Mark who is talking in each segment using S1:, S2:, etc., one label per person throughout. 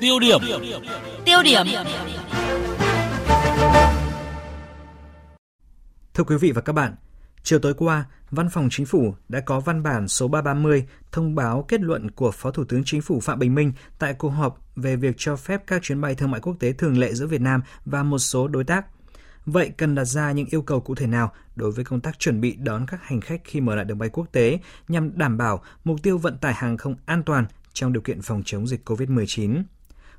S1: Tiêu điểm.
S2: Tiêu điểm.
S3: Thưa quý vị và các bạn, chiều tối qua, Văn phòng Chính phủ đã có văn bản số 330 thông báo kết luận của Phó Thủ tướng Chính phủ Phạm Bình Minh tại cuộc họp về việc cho phép các chuyến bay thương mại quốc tế thường lệ giữa Việt Nam và một số đối tác. Vậy cần đặt ra những yêu cầu cụ thể nào đối với công tác chuẩn bị đón các hành khách khi mở lại đường bay quốc tế nhằm đảm bảo mục tiêu vận tải hàng không an toàn trong điều kiện phòng chống dịch COVID-19?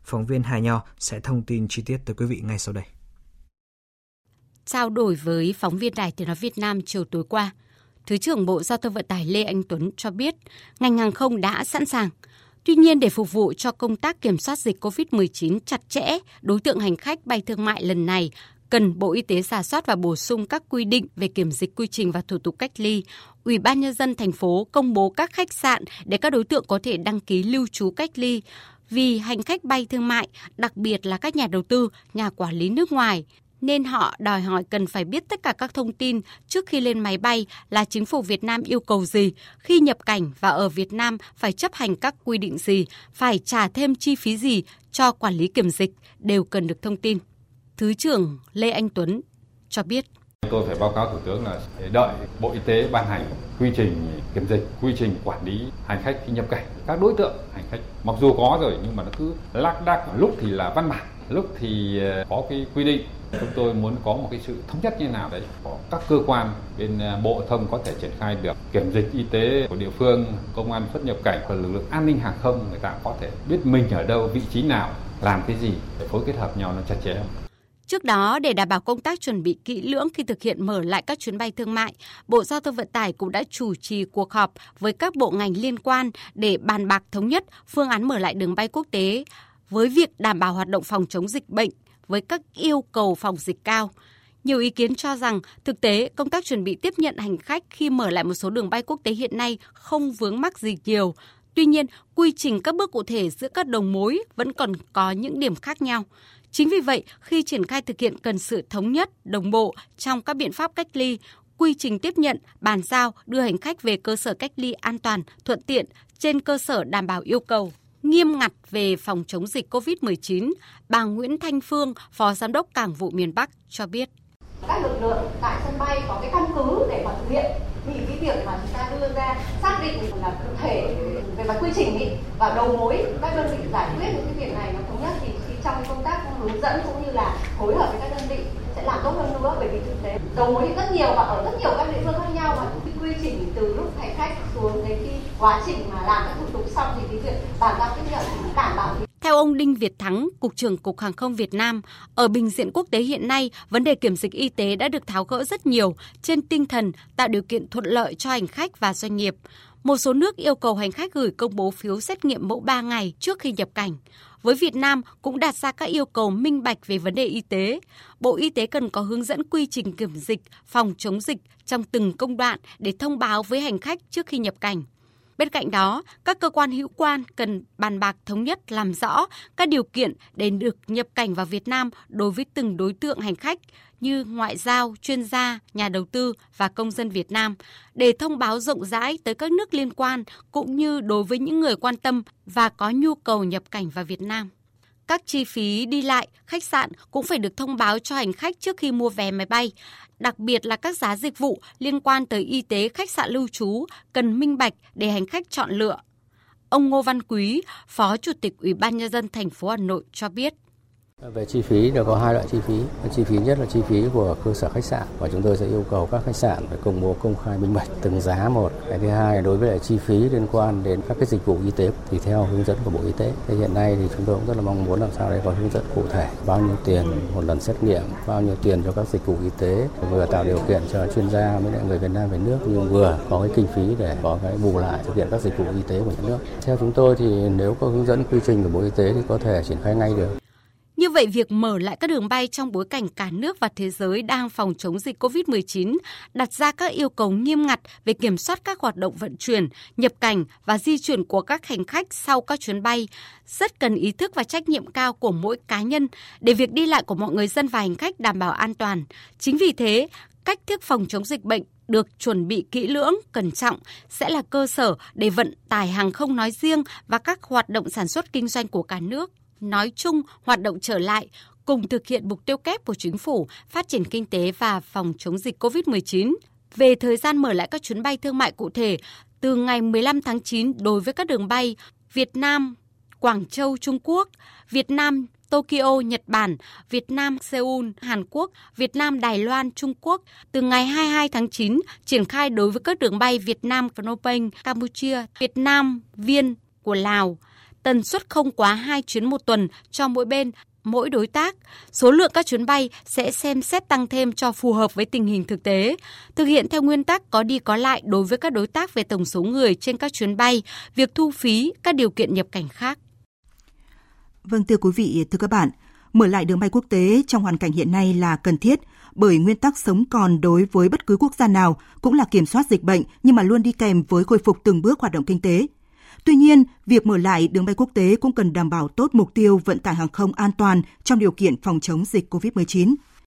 S3: Phóng viên Hà Nho sẽ thông tin chi tiết tới quý vị ngay sau đây.
S4: Trao đổi với phóng viên Đài Tiếng Nói Việt Nam chiều tối qua, Thứ trưởng Bộ Giao thông Vận tải Lê Anh Tuấn cho biết ngành hàng không đã sẵn sàng. Tuy nhiên, để phục vụ cho công tác kiểm soát dịch COVID-19 chặt chẽ, đối tượng hành khách bay thương mại lần này cần Bộ Y tế giả soát và bổ sung các quy định về kiểm dịch quy trình và thủ tục cách ly. Ủy ban nhân dân thành phố công bố các khách sạn để các đối tượng có thể đăng ký lưu trú cách ly vì hành khách bay thương mại, đặc biệt là các nhà đầu tư, nhà quản lý nước ngoài nên họ đòi hỏi cần phải biết tất cả các thông tin trước khi lên máy bay là chính phủ Việt Nam yêu cầu gì, khi nhập cảnh và ở Việt Nam phải chấp hành các quy định gì, phải trả thêm chi phí gì cho quản lý kiểm dịch đều cần được thông tin. Thứ trưởng Lê Anh Tuấn cho biết.
S5: Tôi phải báo cáo Thủ tướng là đợi Bộ Y tế ban hành quy trình kiểm dịch, quy trình quản lý hành khách khi nhập cảnh. Các đối tượng hành khách mặc dù có rồi nhưng mà nó cứ lác đác, lúc thì là văn bản, lúc thì ờ, có cái quy định. Chúng tôi muốn có một cái sự thống nhất như nào đấy có các cơ quan bên ờ, bộ thông có thể triển khai được kiểm dịch y tế của địa phương công an xuất nhập cảnh và lực lượng an ninh hàng không người ta có thể biết mình ở đâu vị trí nào làm cái gì để phối kết hợp nhau nó chặt chẽ.
S4: Trước đó, để đảm bảo công tác chuẩn bị kỹ lưỡng khi thực hiện mở lại các chuyến bay thương mại, Bộ Giao thông Vận tải cũng đã chủ trì cuộc họp với các bộ ngành liên quan để bàn bạc thống nhất phương án mở lại đường bay quốc tế với việc đảm bảo hoạt động phòng chống dịch bệnh với các yêu cầu phòng dịch cao. Nhiều ý kiến cho rằng thực tế công tác chuẩn bị tiếp nhận hành khách khi mở lại một số đường bay quốc tế hiện nay không vướng mắc gì nhiều. Tuy nhiên, quy trình các bước cụ thể giữa các đầu mối vẫn còn có những điểm khác nhau. Chính vì vậy, khi triển khai thực hiện cần sự thống nhất, đồng bộ trong các biện pháp cách ly, quy trình tiếp nhận, bàn giao, đưa hành khách về cơ sở cách ly an toàn, thuận tiện trên cơ sở đảm bảo yêu cầu nghiêm ngặt về phòng chống dịch COVID-19, bà Nguyễn Thanh Phương, Phó Giám đốc Cảng vụ miền Bắc cho biết.
S6: Các lực lượng tại sân bay có cái căn cứ để mà thực hiện thì cái việc mà chúng ta đưa ra xác định là cụ thể về mặt quy trình ý, và đầu mối các đơn vị giải quyết những cái việc này nó thống nhất thì khi trong công tác hướng dẫn cũng như là phối hợp với các đơn vị sẽ làm tốt hơn nữa bởi vì thực tế đầu mối thì rất nhiều và ở rất nhiều các địa phương khác nhau và cái quy trình từ lúc hành khách xuống đến khi quá trình mà làm các thủ tục xong thì cái việc bàn giao tiếp nhận đảm bảo
S4: theo ông Đinh Việt Thắng, Cục trưởng Cục Hàng không Việt Nam, ở bình diện quốc tế hiện nay, vấn đề kiểm dịch y tế đã được tháo gỡ rất nhiều trên tinh thần tạo điều kiện thuận lợi cho hành khách và doanh nghiệp. Một số nước yêu cầu hành khách gửi công bố phiếu xét nghiệm mẫu 3 ngày trước khi nhập cảnh với Việt Nam cũng đặt ra các yêu cầu minh bạch về vấn đề y tế. Bộ Y tế cần có hướng dẫn quy trình kiểm dịch, phòng chống dịch trong từng công đoạn để thông báo với hành khách trước khi nhập cảnh. Bên cạnh đó, các cơ quan hữu quan cần bàn bạc thống nhất làm rõ các điều kiện để được nhập cảnh vào Việt Nam đối với từng đối tượng hành khách như ngoại giao, chuyên gia, nhà đầu tư và công dân Việt Nam để thông báo rộng rãi tới các nước liên quan cũng như đối với những người quan tâm và có nhu cầu nhập cảnh vào Việt Nam. Các chi phí đi lại, khách sạn cũng phải được thông báo cho hành khách trước khi mua vé máy bay, đặc biệt là các giá dịch vụ liên quan tới y tế khách sạn lưu trú cần minh bạch để hành khách chọn lựa. Ông Ngô Văn Quý, Phó Chủ tịch Ủy ban nhân dân thành phố Hà Nội cho biết.
S7: Về chi phí đều có hai loại chi phí. Chi phí nhất là chi phí của cơ sở khách sạn và chúng tôi sẽ yêu cầu các khách sạn phải công bố công khai minh bạch từng giá một. Cái thứ hai đối với lại chi phí liên quan đến các cái dịch vụ y tế thì theo hướng dẫn của Bộ Y tế. Thì hiện nay thì chúng tôi cũng rất là mong muốn làm sao để có hướng dẫn cụ thể bao nhiêu tiền một lần xét nghiệm, bao nhiêu tiền cho các dịch vụ y tế, vừa tạo điều kiện cho chuyên gia với lại người Việt Nam về nước nhưng vừa có cái kinh phí để có cái bù lại thực hiện các dịch vụ y tế của nhà nước. Theo chúng tôi thì nếu có hướng dẫn quy trình của Bộ Y tế thì có thể triển khai ngay được.
S4: Như vậy, việc mở lại các đường bay trong bối cảnh cả nước và thế giới đang phòng chống dịch COVID-19 đặt ra các yêu cầu nghiêm ngặt về kiểm soát các hoạt động vận chuyển, nhập cảnh và di chuyển của các hành khách sau các chuyến bay, rất cần ý thức và trách nhiệm cao của mỗi cá nhân để việc đi lại của mọi người dân và hành khách đảm bảo an toàn. Chính vì thế, cách thức phòng chống dịch bệnh được chuẩn bị kỹ lưỡng, cẩn trọng sẽ là cơ sở để vận tải hàng không nói riêng và các hoạt động sản xuất kinh doanh của cả nước nói chung hoạt động trở lại, cùng thực hiện mục tiêu kép của chính phủ phát triển kinh tế và phòng chống dịch COVID-19. Về thời gian mở lại các chuyến bay thương mại cụ thể, từ ngày 15 tháng 9 đối với các đường bay Việt Nam, Quảng Châu, Trung Quốc, Việt Nam, Tokyo, Nhật Bản, Việt Nam, Seoul, Hàn Quốc, Việt Nam, Đài Loan, Trung Quốc từ ngày 22 tháng 9 triển khai đối với các đường bay Việt Nam, Phnom Penh, Campuchia, Việt Nam, Viên của Lào. Tần suất không quá 2 chuyến một tuần cho mỗi bên mỗi đối tác, số lượng các chuyến bay sẽ xem xét tăng thêm cho phù hợp với tình hình thực tế, thực hiện theo nguyên tắc có đi có lại đối với các đối tác về tổng số người trên các chuyến bay, việc thu phí, các điều kiện nhập cảnh khác.
S1: Vâng thưa quý vị, thưa các bạn, mở lại đường bay quốc tế trong hoàn cảnh hiện nay là cần thiết bởi nguyên tắc sống còn đối với bất cứ quốc gia nào cũng là kiểm soát dịch bệnh nhưng mà luôn đi kèm với khôi phục từng bước hoạt động kinh tế. Tuy nhiên, việc mở lại đường bay quốc tế cũng cần đảm bảo tốt mục tiêu vận tải hàng không an toàn trong điều kiện phòng chống dịch COVID-19.